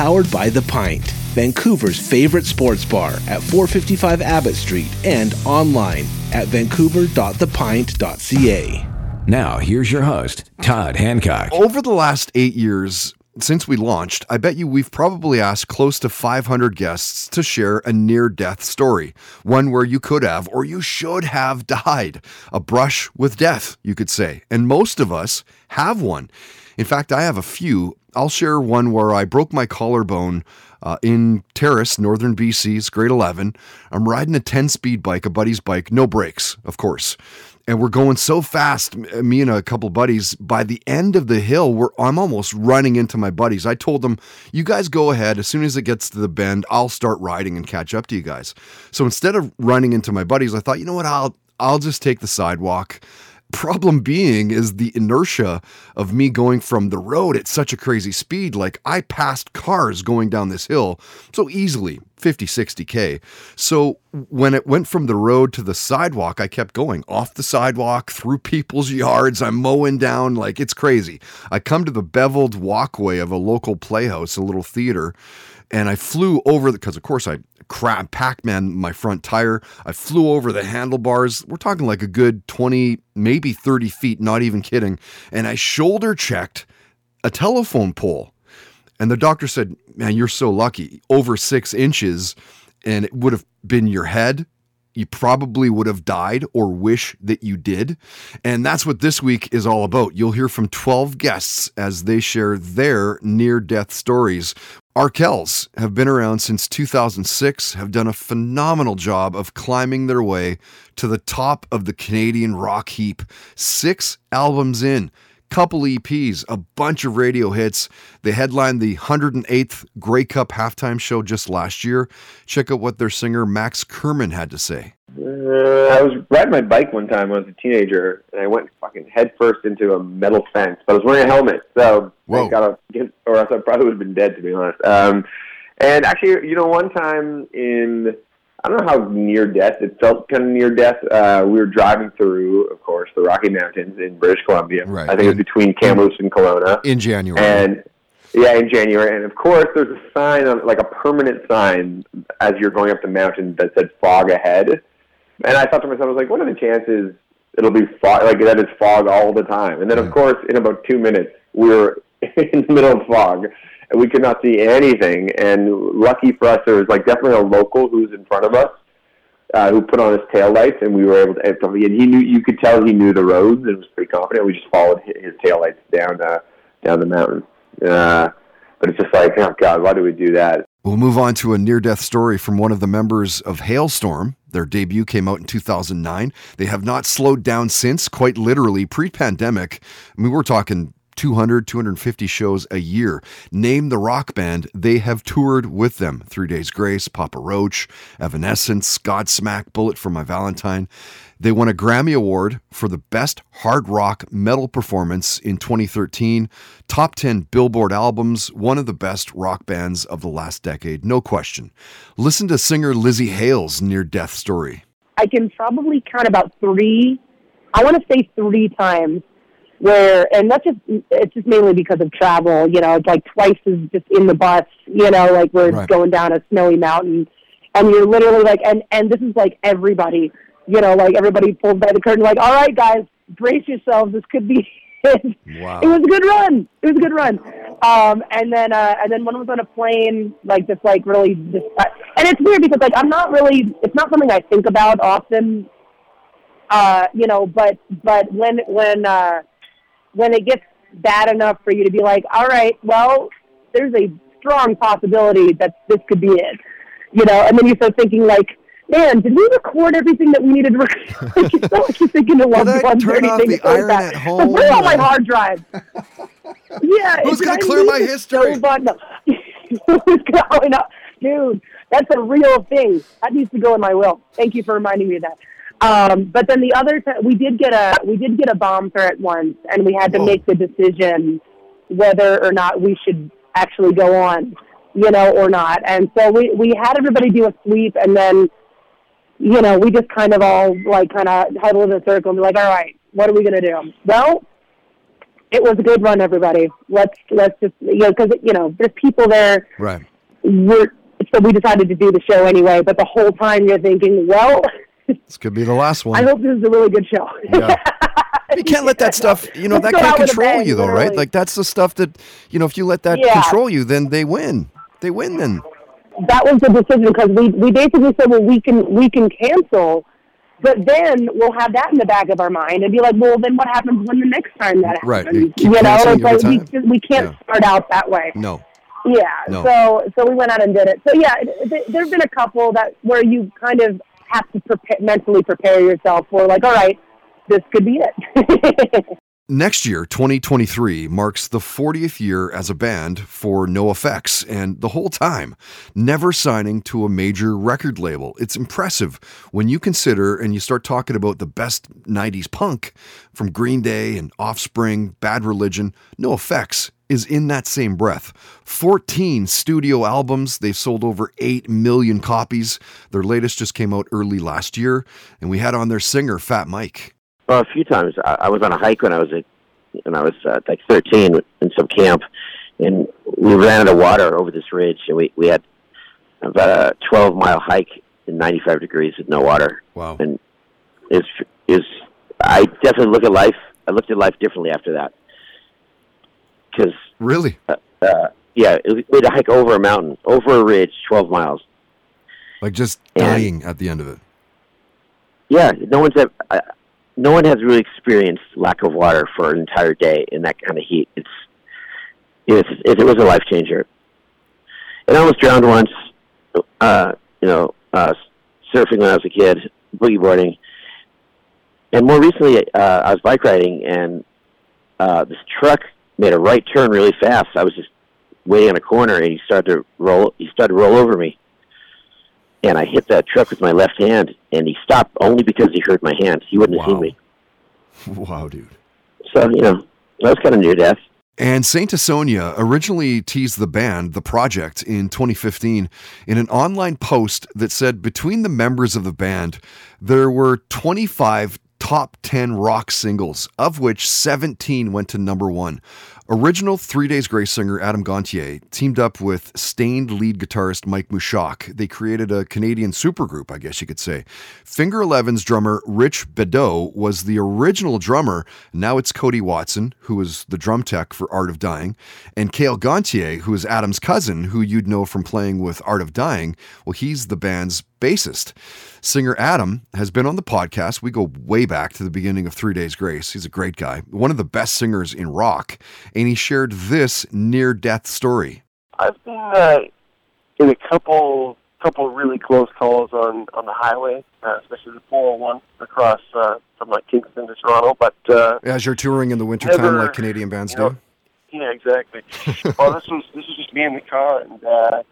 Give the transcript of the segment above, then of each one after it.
Powered by The Pint, Vancouver's favorite sports bar at 455 Abbott Street and online at vancouver.thepint.ca. Now, here's your host, Todd Hancock. Over the last eight years, since we launched, I bet you we've probably asked close to 500 guests to share a near death story. One where you could have, or you should have died. A brush with death, you could say. And most of us have one. In fact, I have a few. I'll share one where I broke my collarbone uh, in Terrace, northern BC's grade 11. I'm riding a 10 speed bike, a buddy's bike, no brakes, of course. And we're going so fast me and a couple buddies by the end of the hill we're i'm almost running into my buddies. I told them you guys go ahead. As soon as it gets to the bend i'll start riding and catch up to you guys. So instead of running into my buddies i thought you know what? I'll i'll just take the sidewalk problem being is the inertia of me going from the road at such a crazy speed. Like I passed cars going down this hill so easily, 50, 60K. So when it went from the road to the sidewalk, I kept going off the sidewalk, through people's yards. I'm mowing down like it's crazy. I come to the beveled walkway of a local playhouse, a little theater and I flew over the because of course I crap Pac-Man my front tire. I flew over the handlebars. We're talking like a good 20, maybe 30 feet, not even kidding. And I shoulder checked a telephone pole. And the doctor said, Man, you're so lucky. Over six inches, and it would have been your head you probably would have died or wish that you did. And that's what this week is all about. You'll hear from 12 guests as they share their near death stories. Arkells have been around since 2006, have done a phenomenal job of climbing their way to the top of the Canadian rock heap. Six albums in, couple EPs, a bunch of radio hits. They headlined the 108th Grey Cup halftime show just last year. Check out what their singer Max Kerman had to say. Uh, I was riding my bike one time when I was a teenager, and I went fucking headfirst into a metal fence. But I was wearing a helmet, so Whoa. I got get, or else I probably would have been dead, to be honest. Um, and actually, you know, one time in I don't know how near death it felt kind of near death. Uh, we were driving through, of course, the Rocky Mountains in British Columbia. Right. I think in, it was between Kamloops and Kelowna in January. And yeah, in January, and of course, there's a sign on like a permanent sign as you're going up the mountain that said "fog ahead." And I thought to myself, I was like, "What are the chances it'll be fog like that? It's fog all the time." And then, of course, in about two minutes, we were in the middle of fog and we could not see anything. And lucky for us, there was like definitely a local who's in front of us uh, who put on his tail lights, and we were able to. And he knew you could tell he knew the roads and was pretty confident. We just followed his tail lights down uh, down the mountain. Uh, but it's just like, oh God, why do we do that? We'll move on to a near death story from one of the members of Halestorm. Their debut came out in 2009. They have not slowed down since, quite literally, pre pandemic. I mean, we're talking 200, 250 shows a year. Name the rock band they have toured with them Three Days Grace, Papa Roach, Evanescence, Godsmack, Bullet for My Valentine. They won a Grammy Award for the Best Hard Rock Metal Performance in 2013. Top 10 Billboard albums, one of the best rock bands of the last decade, no question. Listen to singer Lzzy Hale's near death story. I can probably count about three, I want to say three times where and that's just it's just mainly because of travel you know it's like twice as just in the bus you know like we're right. going down a snowy mountain and you're literally like and and this is like everybody you know like everybody pulls by the curtain like all right guys brace yourselves this could be it. Wow. it was a good run it was a good run um and then uh and then one was on a plane like just like really just uh, and it's weird because like i'm not really it's not something i think about often uh you know but but when when uh when it gets bad enough for you to be like, all right, well, there's a strong possibility that this could be it, you know, and then you start thinking like, man, did we record everything that we needed to record? like, it's not like you're thinking of loved ones or anything like iron that. At home, but where my hard drive? yeah, who's gonna clear my history? So who's going up. Dude, that's a real thing. That needs to go in my will. Thank you for reminding me of that. Um, but then the other, t- we did get a we did get a bomb threat once, and we had to Whoa. make the decision whether or not we should actually go on, you know, or not. And so we we had everybody do a sweep, and then, you know, we just kind of all like kind of huddled in a circle and be like, all right, what are we gonna do? Well, it was a good run, everybody. Let's let's just you know because you know there's people there Right. we're so we decided to do the show anyway. But the whole time you're thinking, well, This could be the last one. I hope this is a really good show. Yeah. You can't let that stuff, you know, Let's that can't out with a control bang, you though, right? Like that's the stuff that, you know, if you let that Yeah. control you, then they win. They win then. that was the decision because we we basically said, well, we can we can cancel. But then we'll have that in the back of our mind and be like, well, then what happens when the next time that Right. happens? You know, it's like we, we can't Yeah. start out that way. No. Yeah. No. So so we went out and did it. So yeah, th- there've been a couple that where you kind of have to prepare, mentally prepare yourself for like, all right, this could be it. Next year, 2023, marks the 40th year as a band for NOFX, and the whole time, never signing to a major record label. It's impressive when you consider and you start talking about the best 90s punk from Green Day and Offspring, Bad Religion. NOFX is in that same breath. 14 studio albums, they've sold over 8 million copies. Their latest just came out early last year, and we had on their singer, Fat Mike. Well, a few times. I, I was on a hike when I was a, when I was uh, like 13 in some camp, and we ran out of water over this ridge, and we we had about a 12 mile hike in 95 degrees with no water. Wow. And is is I definitely look at life. I looked at life differently after that, because Really? uh, yeah, we had to hike over a mountain, over a ridge, 12 miles. Like just And- dying at the end of it. Yeah, no one's ever, uh, no one has really experienced lack of water for an entire day in that kind of heat. It's it's it, it was a life changer. And I almost drowned once. Uh, you know, uh, surfing when I was a kid, boogie boarding, and more recently, uh, I was bike riding, and uh, this truck made a right turn really fast. I was just waiting on a corner, and he started to roll. He started to roll over me and I hit that truck with my left hand, and he stopped only because he heard my hand. He wouldn't have Wow. seen me. Wow, dude. So you know, that was kind of near death. And Saint Asonia originally teased the band, the project, in 2015 in an online post that said between the members of the band, there were 25 top 10 rock singles, of which 17 went to number one. Original Three Days Grace singer Adam Gontier teamed up with Staind lead guitarist Mike Mushok. They created a Canadian supergroup, I guess you could say. Finger 11's drummer Rich Beddoe was the original drummer. Now it's Cody Watson, who was the drum tech for Art of Dying, and Cale Gontier, who is Adam's cousin, who you'd know from playing with Art of Dying. Well, he's the band's bassist. Singer Adam has been on the podcast. We go way back to the beginning of Three Days Grace. He's a great guy, one of the best singers in rock, and he shared this near death story. I've been uh, in a couple couple really close calls on on the highway, uh, especially the 401 across uh, from like Kingston to Toronto. But uh, As you're touring in the wintertime Never- like Canadian bands you know, do? yeah, exactly. well, this was this was just me in the car, and uh,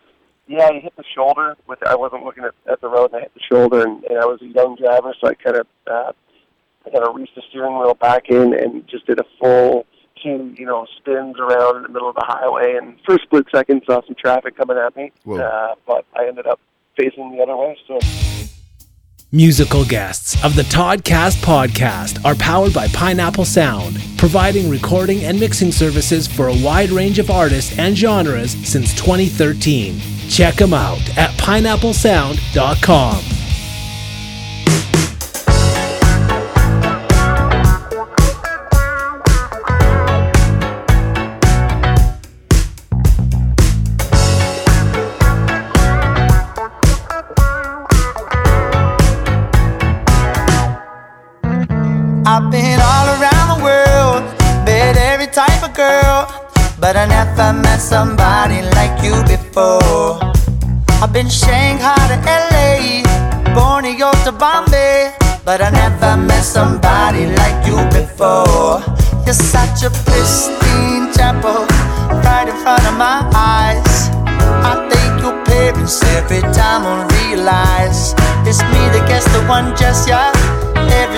yeah, I hit the shoulder. With I wasn't looking at, at the road, and I hit the shoulder, and, and I was a young driver, so I kind of uh, I kind of reached the steering wheel back in and just did a full two, you know, spins around in the middle of the highway, and for a split second saw some traffic coming at me, Whoa. uh, but I ended up facing the other way. So. Musical guests of the Toddcast podcast are powered by Pineapple Sound, providing recording and mixing services for a wide range of artists and genres since 2013. Check them out at pineapplesound.com. I've been all around the world, met every type of girl, but I never met somebody like you before. I've been Shanghai to LA, Borneo to Bombay, but I never met somebody like you before. You're such a pristine chapel, right in front of my eyes. I thank your parents every time I realize it's me that gets the one just gesture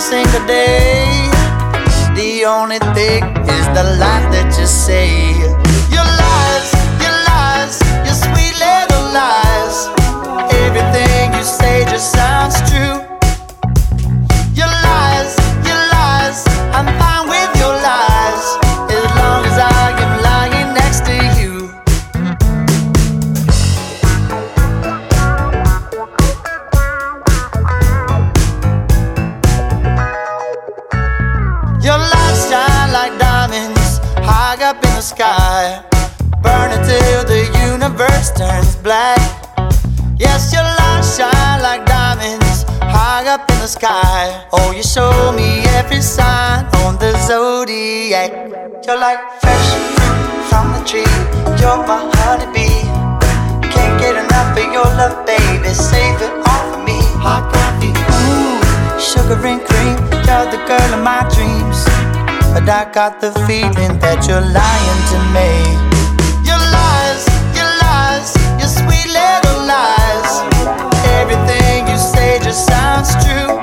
every single day. The only thing is the life that you say. Sky. Burn until the universe turns black. Yes, your light shine like diamonds high up in the sky. Oh, you show me every sign on the zodiac. You're like fresh fruit from the tree. You're my honeybee. Can't get enough of your love, baby. Save it all for me. Hot coffee, ooh, sugar and cream. You're the girl of my dreams. But I got the feeling that you're lying to me. Your lies, your lies, your sweet little lies. Everything you say just sounds true.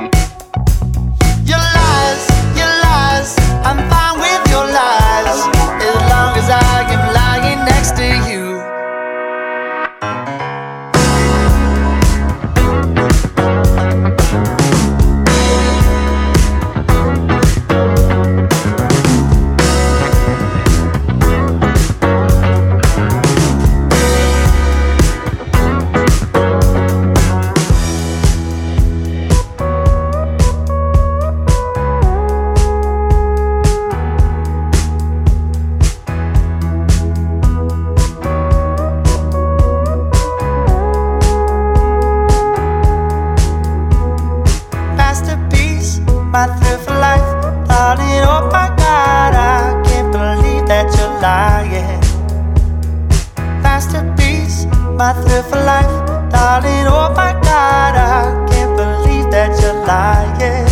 My thrill for life. Darling, oh my God, I can't believe that you're lying. Masterpiece, my thrill for life. Darling, oh my God, I can't believe that you're lying.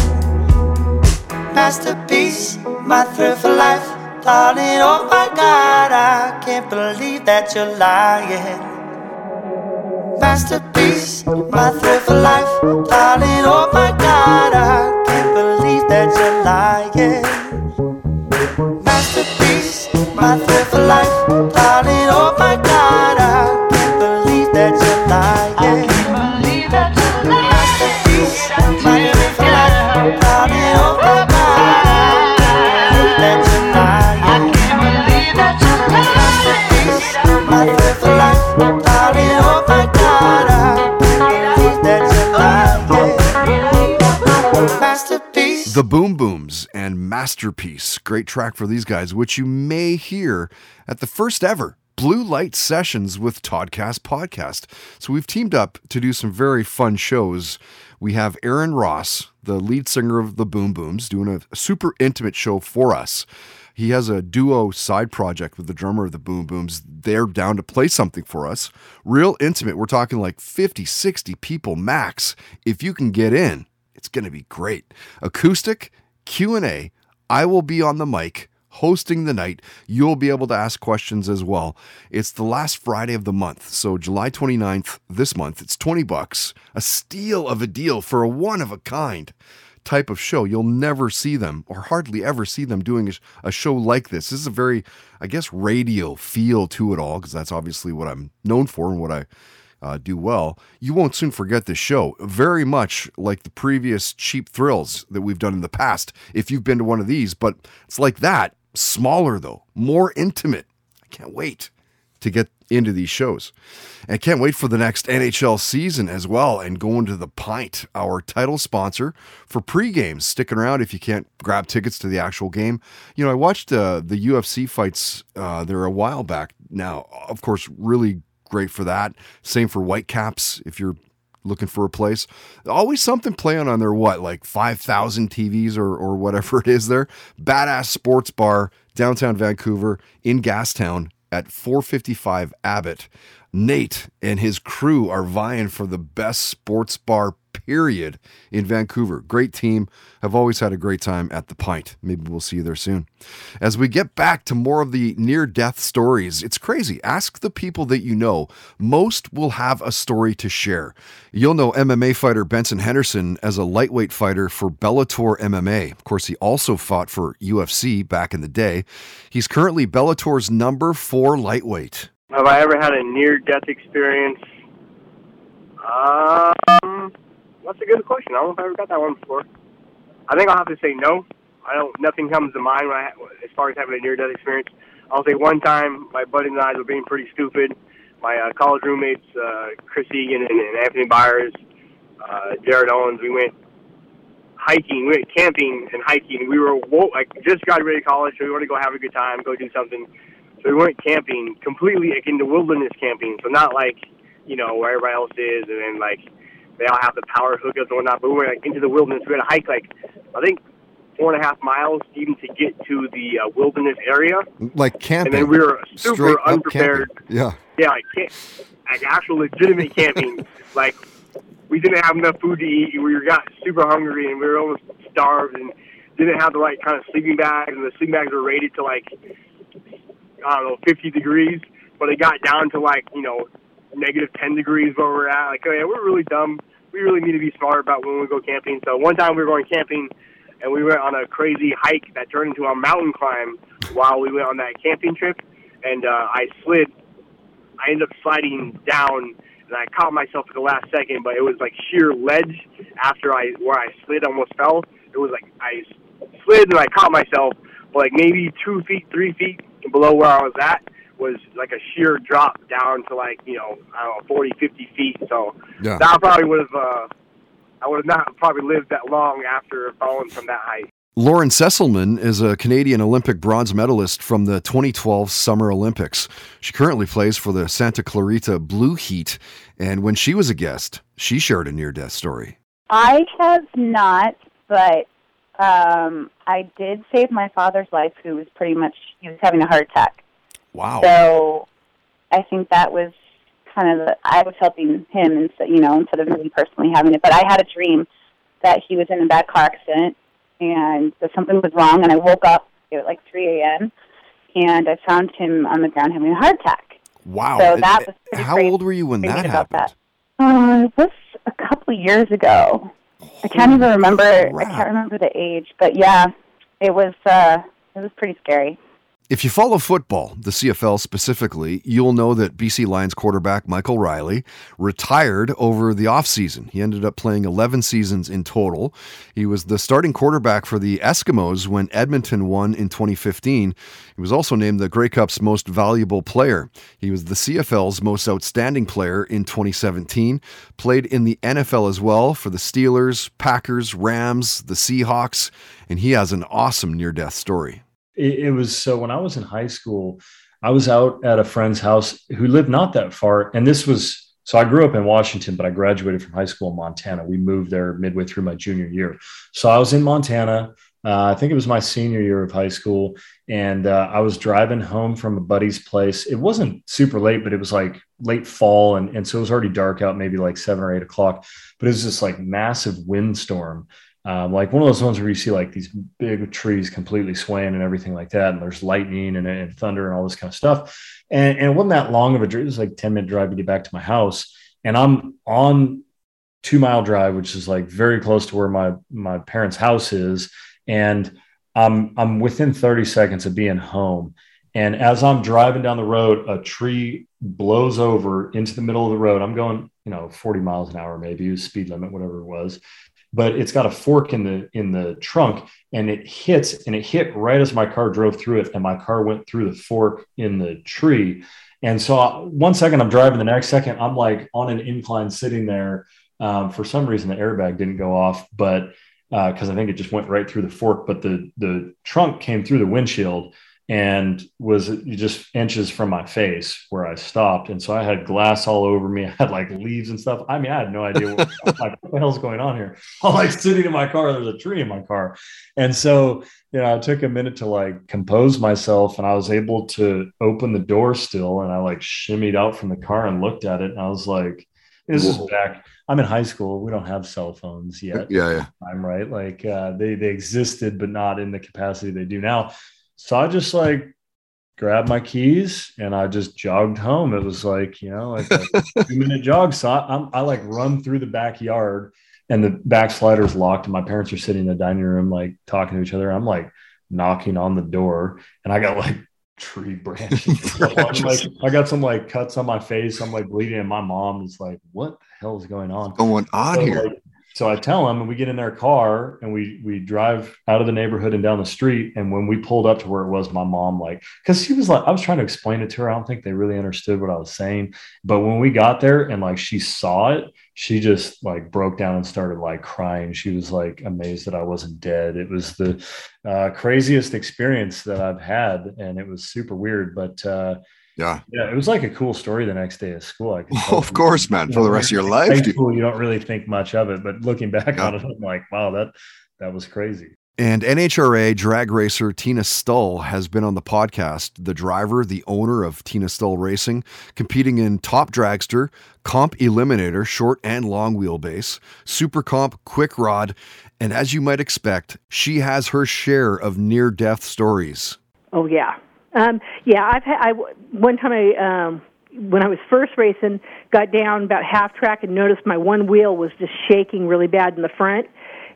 Masterpiece, my thrill for life. Darling, oh my God, I can't believe that you're lying masterpiece, my thrill for life. Darling, oh my God, I that you're lying. Masterpiece, my thrill for life. Darling, oh my The Boom Booms and Masterpiece. Great track for these guys, which you may hear at the first ever Blue Light Sessions with Toddcast Podcast. So we've teamed up to do some very fun shows. We have Aaron Ross, the lead singer of the Boom Booms, doing a super intimate show for us. He has a duo side project with the drummer of the Boom Booms. They're down to play something for us. Real intimate. We're talking like 50, 60 people max. If you can get in, it's going to be great. Acoustic, Q&A. I will be on the mic hosting the night. You'll be able to ask questions as well. It's the last Friday of the month, so July 29th this month. It's 20 bucks, a steal of a deal for a one of a kind type of show. You'll never see them or hardly ever see them doing a, show like this. This is a very, I guess, radio feel to it all because that's obviously what I'm known for and what I uh, do well. You won't soon forget this show. Very much like the previous cheap thrills that we've done in the past. If you've been to one of these, but it's like that, smaller though, more intimate. I can't wait to get into these shows. And can't wait for the next NHL season as well and going to the Pint, our title sponsor for pre-games. Sticking around if you can't grab tickets to the actual game. You know, I watched uh, the UFC fights uh, there a while back now. Of course, really great for that. Same for Whitecaps if you're looking for a place. Always something playing on their what, like 5,000 TVs or, or whatever it is there. Badass sports bar, downtown Vancouver in Gastown at 455 Abbott. Nate and his crew are vying for the best sports bar period in Vancouver. Great team. I've always had a great time at the Pint. Maybe we'll see you there soon. As we get back to more of the near death stories, it's crazy. Ask the people that you know. Most will have a story to share. You'll know MMA fighter Benson Henderson as a lightweight fighter for Bellator MMA. Of course, he also fought for UFC back in the day. He's currently Bellator's number four lightweight. Have I ever had a near death experience? Um, that's a good question. I don't know if I ever got that one before. I think I'll have to say no. I don't. Nothing comes to mind when I, as far as having a near death experience. I'll say one time my buddies and I were being pretty stupid. My uh, college roommates, uh, Chris Egan and, and Anthony Byers, uh, Jared Owens, we went hiking, we went camping and hiking. We were wo- like just to college, so we wanted to go have a good time, go do something. So we went camping completely like into wilderness camping. So not like you know where everybody else is, and then like they all have the power hookups and whatnot. But we went like, into the wilderness. We had to hike like I think four and a half miles even to get to the uh, wilderness area. Like camping. And then we were super unprepared. camping. Yeah. Yeah, like, camp, like actual legitimate camping. like we didn't have enough food to eat. We were got super hungry and we were almost starved and didn't have the right kind of sleeping bags. And the sleeping bags were rated to like I don't know 50 degrees, but it got down to like you know negative 10 degrees where we're at. Like, oh yeah, we're really dumb. We really need to be smart about when we go camping. So one time we were going camping and we went on a crazy hike that turned into a mountain climb while we went on that camping trip. And uh, I slid. I ended up sliding down, and I caught myself at the last second. But it was like sheer ledge after I where I slid, almost fell. It was like I slid and I caught myself, but like maybe two feet, three feet below where I was at was like a sheer drop down to like you know I don't know 40, 50 feet. So Yeah. that probably would have. Uh, I would have not probably lived that long after falling from that height. Lauren Sesselman is a Canadian Olympic bronze medalist from the 2012 Summer Olympics. She currently plays for the Santa Clarita Blue Heat, and when she was a guest, she shared a near death story. I have not, but um, I did save my father's life, who was pretty much he was having a heart attack. Wow. So I think that was kind of the I was helping him, instead, you know, instead of me personally having it. But I had a dream that he was in a bad car accident and that something was wrong, and I woke up at like 3 a.m. and I found him on the ground having a heart attack. Wow. So that was How crazy old were you when that happened? that. Uh, it was a couple of years ago. I can't even remember. I can't remember the age, but yeah, it was. uh It was pretty scary. If you follow football, the CFL specifically, you'll know that BC Lions quarterback Michael Reilly retired over the offseason. He ended up playing 11 seasons in total. He was the starting quarterback for the Eskimos when Edmonton won in 2015. He was also named the Grey Cup's most valuable player. He was the CFL's most outstanding player in 2017, played in the NFL as well for the Steelers, Packers, Rams, the Seahawks, and he has an awesome near death story. It, it was so when I was in high school, I was out at a friend's house who lived not that far. And this was so I grew up in Washington, but I graduated from high school in Montana. We moved there midway through my junior year. So I was in Montana. Uh, I think it was my senior year of high school. And uh, I was driving home from a buddy's place. It wasn't super late, but it was like late fall. And, and so it was already dark out, maybe like seven or eight o'clock. But it was this like massive windstorm um, like one of those ones where you see like these big trees completely swaying and everything like that, and there's lightning and, and thunder and all this kind of stuff. And, and it wasn't that long of a drive; it was like ten minute drive to get back to my house. And I'm on two mile drive, which is like very close to where my my parents' house is, and I'm I'm within 30 seconds of being home. And as I'm driving down the road, a tree blows over into the middle of the road. I'm going, you know, 40 miles an hour, maybe speed limit, whatever it was but it's got a fork in the in the trunk and it hits and it hit right as my car drove through it and my car went through the fork in the tree. And so uh, one second i'm driving the next second i'm like on an incline sitting there. Um, for some reason the airbag didn't go off but because i think it just went right through the fork but the the trunk came through the windshield and was just inches from my face where I stopped. And so I had glass all over me. I had like leaves and stuff. I mean, I had no idea what, like, what the hell's going on here. I'm like sitting in my car. There's a tree in my car. And so, you know, I took a minute to like compose myself and I was able to open the door still. And I like shimmied out from the car and looked at it. And I was like, this is back. I'm in high school. We don't have cell phones yet. Yeah, yeah. I'm right. Like uh, they they existed, but not in the capacity they do now. So I just like grabbed my keys and I just jogged home. It was like you know like a two minute jog. So I, I'm, I like run through the backyard and the back slider's locked and my parents are sitting in the dining room like talking to each other. I'm like knocking on the door and I got like tree branches. I'm like, I got some like cuts on my face. I'm like bleeding, and my mom is like, "What the hell is going on?" Going on So, here? like, So I tell him, and we get in their car and we we drive out of the neighborhood and down the street. And when we pulled up to where it was, my mom like, because she was like, I was trying to explain it to her. I don't think they really understood what I was saying. But when we got there and like she saw it, she just like broke down and started like crying. She was like amazed that I wasn't dead. It was the uh, craziest experience that I've had, and it was super weird. But uh, yeah, yeah, it was like a cool story the next day at school. I could of course, man, for the rest of your life. High dude. school, you don't really think much of it, but looking back Yeah. on it, I'm like, wow, that that was crazy. And NHRA drag racer Tina Stull has been on the podcast. The driver, the owner of Tina Stull Racing, competing in Top Dragster, Comp Eliminator, short and long wheelbase, Super Comp, Quick Rod, and as you might expect, she has her share of near death stories. Oh yeah, um, yeah. I've had I one time I um, when I was first racing, got down about half track and noticed my one wheel was just shaking really bad in the front,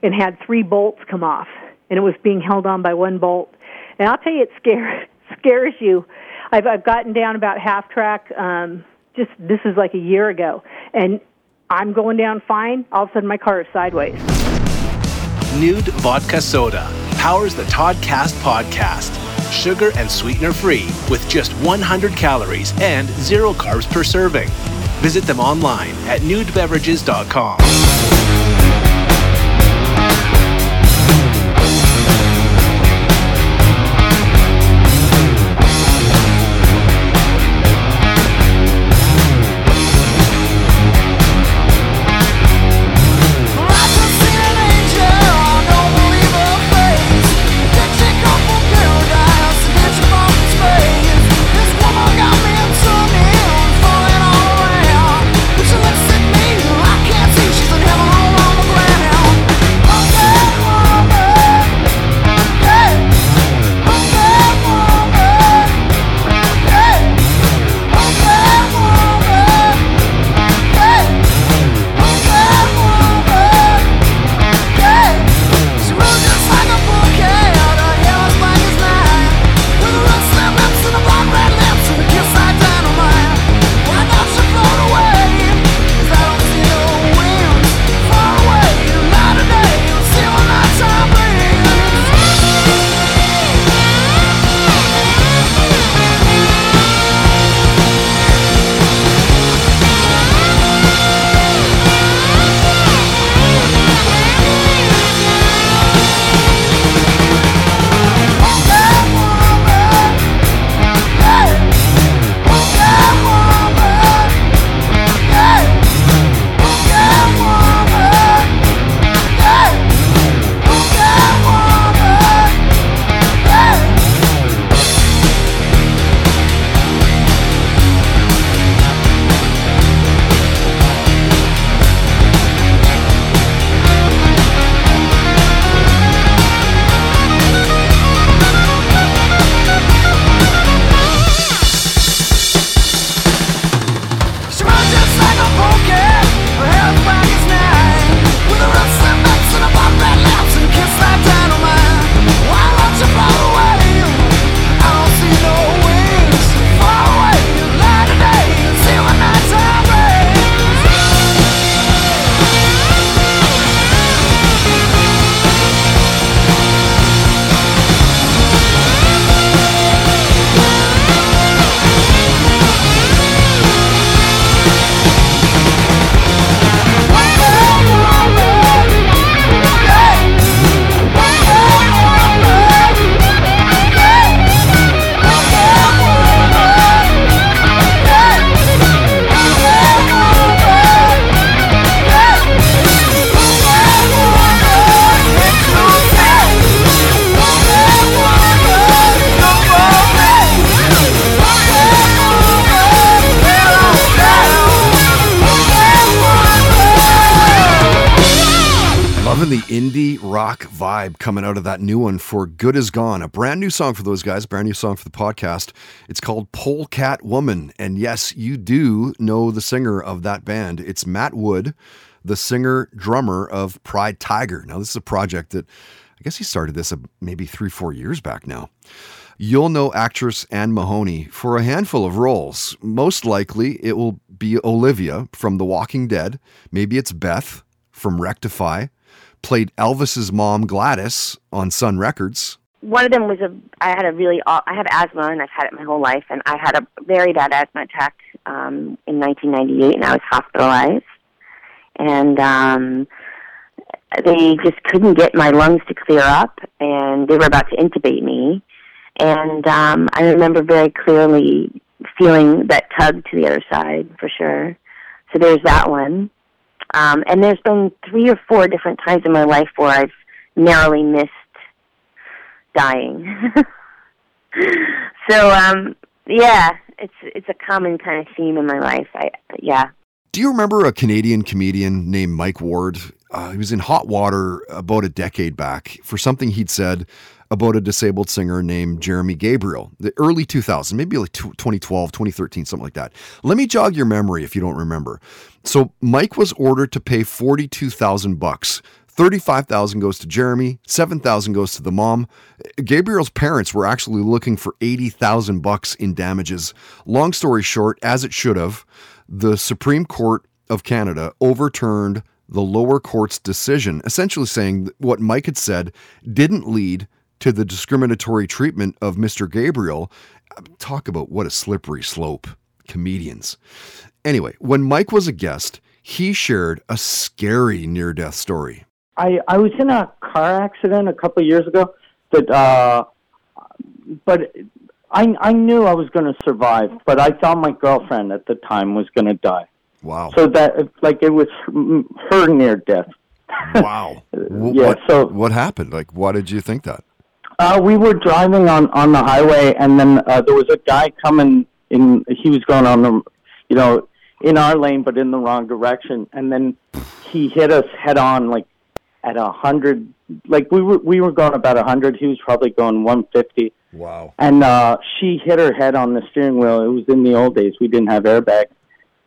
and had three bolts come off, and it was being held on by one bolt. And I'll tell you, it scares scares you. I've I've gotten down about half track. Um, just this is like a year ago, and I'm going down fine. All of a sudden, my car is sideways. Nude Vodka Soda powers the Toddcast podcast. Sugar and sweetener free with just 100 calories and zero carbs per serving. Visit them online at nudebeverages.com. vibe coming out of that new one for Good Is Gone. A brand new song for those guys, brand new song for the podcast. It's called Polecat Woman. And yes, you do know the singer of that band. It's Matt Wood, the singer drummer of Pride Tiger. Now, this is a project that I guess he started this uh, maybe three, four years back now. You'll know actress Ann Mahoney for a handful of roles. Most likely, it will be Olivia from The Walking Dead. Maybe it's Beth from Rectify, played Elvis's mom Gladys on Sun Records. one of them was a I had a really I have asthma and I've had it my whole life and I had a very bad asthma attack um in 1998 and I was hospitalized. And um they just couldn't get my lungs to clear up and they were about to intubate me. And um I remember very clearly feeling that tug to the other side for sure. So there's that one um and there's been three or four different times in my life where I've narrowly missed dying. so um yeah, it's it's a common kind of theme in my life. I yeah. Do you remember a Canadian comedian named Mike Ward? Uh, he was in hot water about a decade back for something he'd said about a disabled singer named Jeremy Gabriel, the early 2000s, maybe like 2012, 2013, something like that. Let me jog your memory if you don't remember. So Mike was ordered to pay 42,000 bucks. 35,000 goes to Jeremy, 7,000 goes to the mom. Gabriel's parents were actually looking for 80,000 bucks in damages. Long story short, as it should have, the Supreme Court of Canada overturned the lower court's decision, essentially saying what Mike had said didn't lead to the discriminatory treatment of Mr. Gabriel. Talk about what a slippery slope. Comedians. Anyway, when Mike was a guest, he shared a scary near death story. I I was in a car accident a couple of years ago that uh but I I knew I was going to survive, but I thought my girlfriend at the time was going to die. Wow. So that like it was her near death. Wow. Yeah, What, so- what happened? Like, why did you think that? Uh, we were driving on on the highway, and then uh, there was a guy coming in. He was going on the, you know, in our lane, but in the wrong direction, and then he hit us head on, like at a hundred. Like we were we were going about a hundred. He was probably going one fifty. Wow. And uh, she hit her head on the steering wheel. It was in the old days. We didn't have airbags.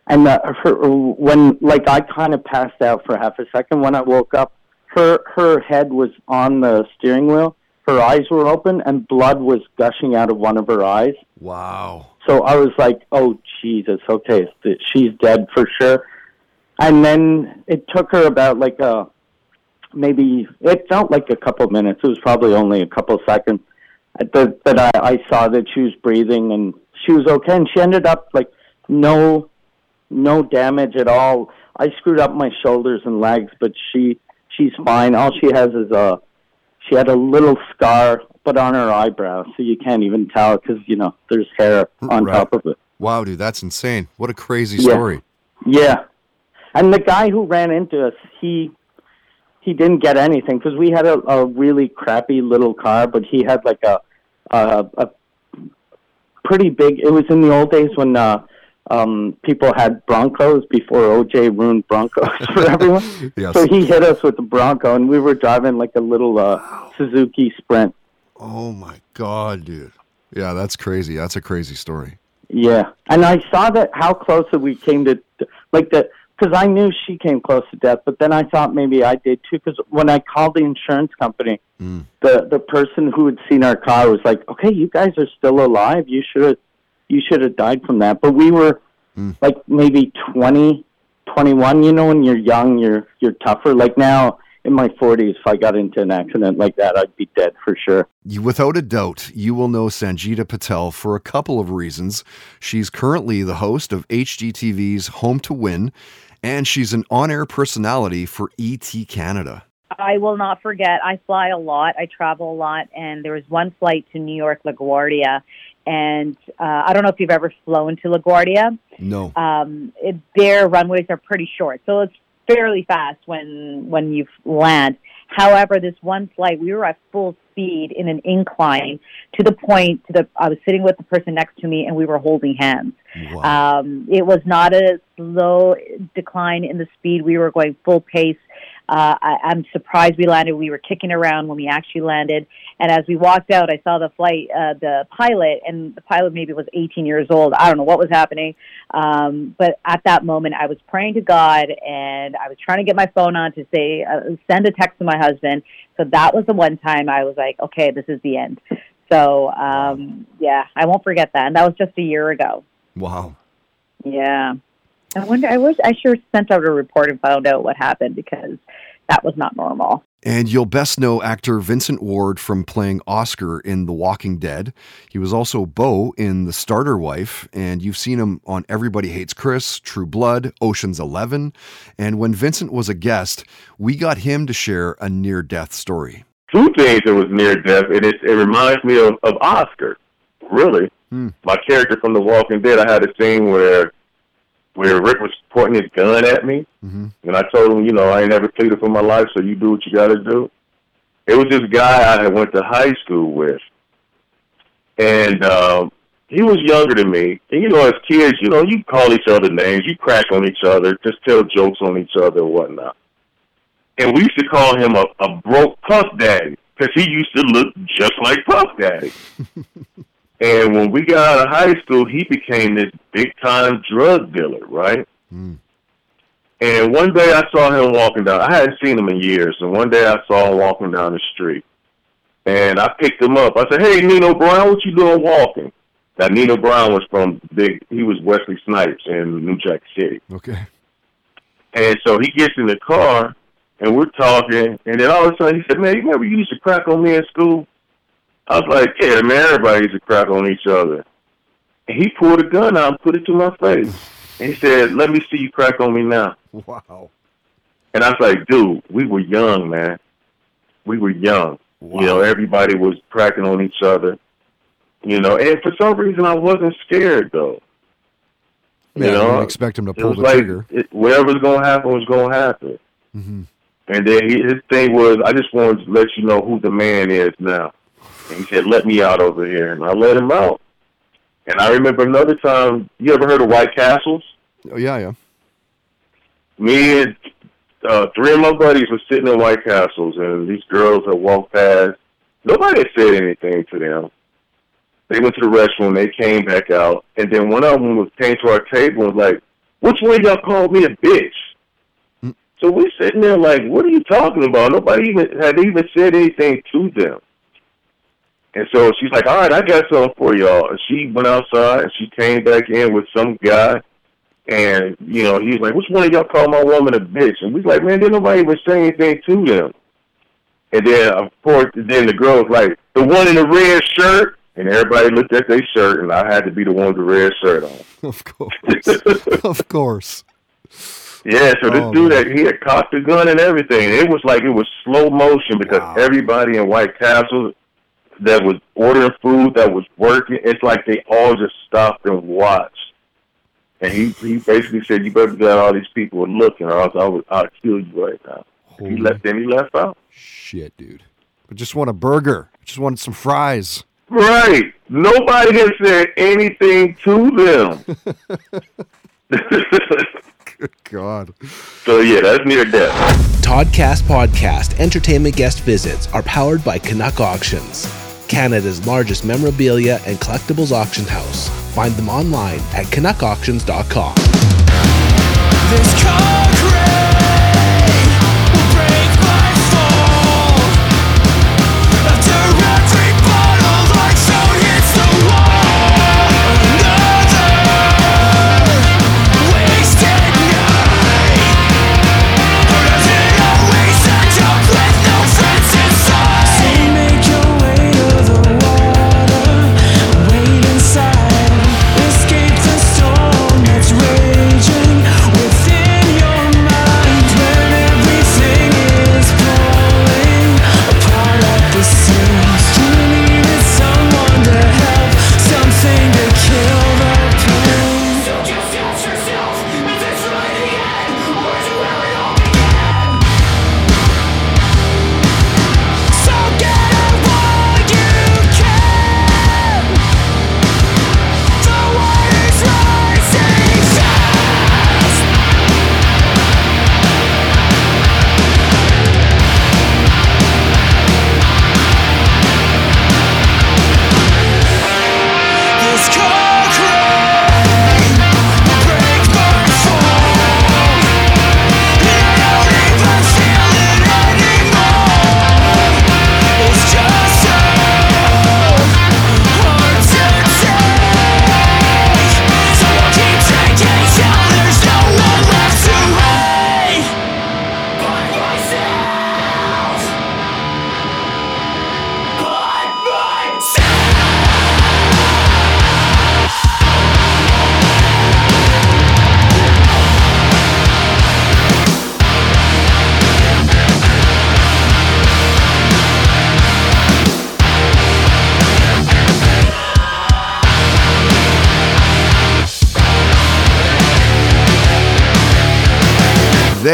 And uh, her, when like I kind of passed out for half a second. When I woke up, her her head was on the steering wheel. Her eyes were open, and blood was gushing out of one of her eyes. Wow. So I was like, "Oh Jesus, okay, she's dead for sure." And then it took her about like a maybe it felt like a couple minutes. It was probably only a couple seconds uh, that that I, I saw that she was breathing and she was okay, and she ended up like no no damage at all. I screwed up my shoulders and legs, but she she's fine. All she has is a she had a little scar, but on her eyebrow, so you can't even tell because you know there's hair on Right. top of it. Wow, dude, that's insane. What a crazy Yeah. story. Yeah, and the guy who ran into us, he he didn't get anything because we had a, a really crappy little car, but he had like a a, a pretty big. It was in the old days when uh, um, people had Broncos before OJ ruined Broncos for everyone. Yes. So he hit us with the Bronco, and we were driving like a little uh, Suzuki Sprint. Oh my god, dude. Yeah, that's crazy. That's a crazy story. Yeah, and I saw that how close that we came to, like the, because I knew she came close to death, but then I thought maybe I did too. Because when I called the insurance company, Mm. the the person who had seen our car was like, "Okay, you guys are still alive. You should have, you should have died from that." But we were hmm. like maybe twenty, twenty-one. You know, when you're young, you're you're tougher. Like now, in my forties, if I got into an accident like that, I'd be dead for sure. Without a doubt, you will know Sangita Patel for a couple of reasons. She's currently the host of HGTV's Home to Win, and she's an on air personality for ET Canada. I will not forget. I fly a lot. I travel a lot, and there was one flight to New York LaGuardia, and uh, I don't know if you've ever flown to LaGuardia. No. Um, it, their runways are pretty short, so it's fairly fast when when you land. However, this one flight, we were at full speed in an incline to the point to the I was sitting with the person next to me, and we were holding hands. Um, it was not a slow decline in the speed. We were going full pace. Uh, I, I'm surprised we landed. We were kicking around when we actually landed. And as we walked out, I saw the flight, uh, the pilot, and the pilot maybe was 18 years old. I don't know what was happening. Um, but at that moment, I was praying to God and I was trying to get my phone on to say, uh, send a text to my husband. So that was the one time I was like, okay, this is the end. So, um, yeah, I won't forget that. And that was just a year ago. Wow. Yeah. I wonder. I wish I sure sent out a report and found out what happened because that was not normal. And you'll best know actor Vincent Ward from playing Oscar in The Walking Dead. He was also Bo in The Starter Wife, and you've seen him on Everybody Hates Chris, True Blood, Ocean's Eleven. And when Vincent was a guest, we got him to share a near death story. two things that was near death, and it, it reminds me of, of Oscar. Really, hmm. my character from The Walking Dead. I had a scene where where Rick was pointing his gun at me, and I told him, you know, I ain't never pleaded for my life, so you do what you got to do. It was this guy I had went to high school with, and um, he was younger than me. And you know, as kids, you know, you call each other names, you crack on each other, just tell jokes on each other and whatnot. And we used to call him a, a broke Puff Daddy because he used to look just like Puff Daddy. and when we got out of high school, he became this big time drug dealer, right? Mm. And one day I saw him walking down. I hadn't seen him in years, and one day I saw him walking down the street. And I picked him up. I said, "Hey, Nino Brown, what you doing walking?" Now Nino Brown was from big. He was Wesley Snipes in New Jack City. Okay. And so he gets in the car, and we're talking, and then all of a sudden he said, "Man, you remember you used to crack on me in school?" I was like, "Yeah, man, everybody used to crack on each other." And he pulled a gun out and put it to my face, and he said, "Let me see you crack on me now." Wow. And I was like, "Dude, we were young, man. We were young. You know, everybody was cracking on each other. You know, and for some reason I wasn't scared though. Yeah, you I know, didn't expect him to pull the like, trigger. It, whatever's gonna happen was gonna happen. Mhm. And then he, his thing was, I just wanted to let you know who the man is now. And he said, let me out over here. And I let him out. And I remember another time, you ever heard of White Castles? Oh, yeah, yeah. Me and uh, three of my buddies were sitting in White Castles, and these girls had walked past. Nobody had said anything to them. They went to the restroom, they came back out, and then one of them was came to our table and was like, which one of y'all called me a bitch? So we're sitting there like, what are you talking about? Nobody even had even said anything to them. And so she's like, all right, I got something for y'all. And she went outside and she came back in with some guy. And, you know, he's like, which one of y'all called my woman a bitch? And we was like, man, didn't nobody even say anything to them. And then, of course, then the girl was like, the one in the red shirt. And everybody looked at their shirt, and I had to be the one with the red shirt on. Of course. of course. Yeah, so this Oh, dude that he had cocked the gun and everything. It was like it was slow motion because everybody in White Castle that was ordering food that was working, it's like they all just stopped and watched. And he he basically said, "You better be get all these people looking, or else I would I'll kill you right now." He left. Then he left out. Shit, dude. I just want a burger. I just wanted some fries. Right. Nobody has said anything to them. God. So yeah, that's near death. Toddcast Podcast entertainment guest visits are powered by Canuck Auctions, Canada's largest memorabilia and collectibles auction house. Find them online at canuckauctions.com.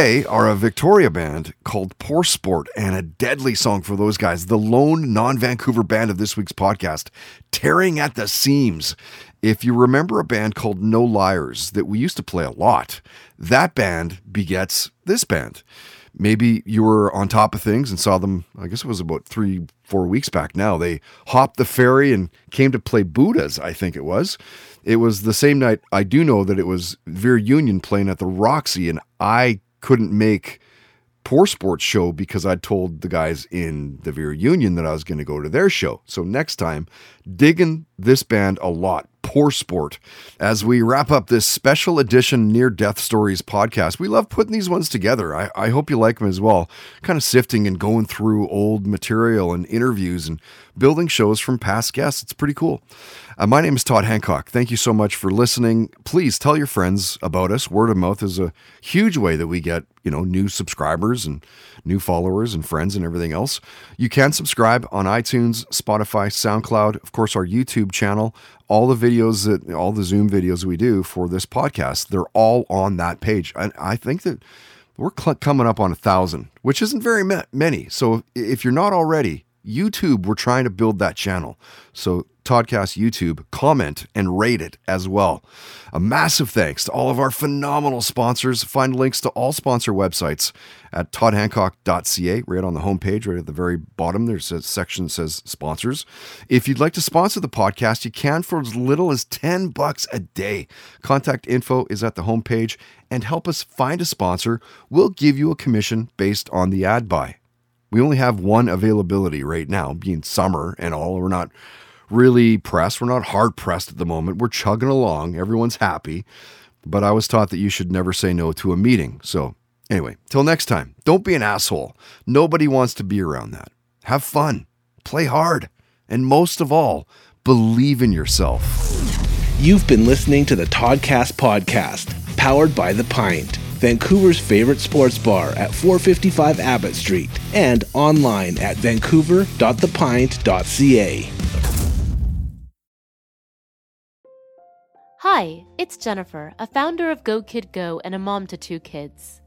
They are a Victoria band called Poor Sport and a deadly song for those guys. The lone non Vancouver band of this week's podcast, Tearing at the Seams. If you remember a band called No Liars that we used to play a lot, that band begets this band. Maybe you were on top of things and saw them, I guess it was about three, four weeks back now. They hopped the ferry and came to play Buddhas, I think it was. It was the same night. I do know that it was Veer Union playing at the Roxy, and I couldn't make Poor Sports show because I'd told the guys in the Veer Union that I was going to go to their show. So next time, digging this band a lot. Poor Sport. As we wrap up this special edition Near Death Stories podcast, we love putting these ones together. I, I hope you like them as well. Kind of sifting and going through old material and interviews and building shows from past guests. It's pretty cool. Uh, my name is Todd Hancock. Thank you so much for listening. Please tell your friends about us. Word of mouth is a huge way that we get, you know, new subscribers and new followers and friends and everything else. You can subscribe on iTunes, Spotify, SoundCloud, of course, our YouTube channel. All the videos that, all the Zoom videos we do for this podcast, they're all on that page. And I think that we're cl- coming up on a thousand, which isn't very ma- many. So if you're not already, YouTube, we're trying to build that channel. So, Toddcast YouTube, comment and rate it as well. A massive thanks to all of our phenomenal sponsors. Find links to all sponsor websites at toddhancock.ca, right on the homepage, right at the very bottom. There's a section that says sponsors. If you'd like to sponsor the podcast, you can for as little as 10 bucks a day. Contact info is at the homepage and help us find a sponsor. We'll give you a commission based on the ad buy. We only have one availability right now, being summer and all. We're not really pressed. We're not hard pressed at the moment. We're chugging along. Everyone's happy. But I was taught that you should never say no to a meeting. So, anyway, till next time, don't be an asshole. Nobody wants to be around that. Have fun, play hard, and most of all, believe in yourself. You've been listening to the Toddcast podcast, powered by The Pint, Vancouver's favorite sports bar at 455 Abbott Street, and online at vancouver.thepint.ca. Hi, it's Jennifer, a founder of Go Kid Go and a mom to two kids.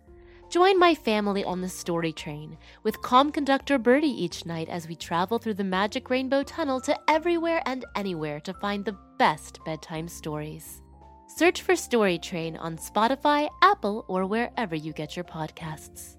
Join my family on the story train with calm conductor Birdie each night as we travel through the magic rainbow tunnel to everywhere and anywhere to find the best bedtime stories. Search for Story Train on Spotify, Apple, or wherever you get your podcasts.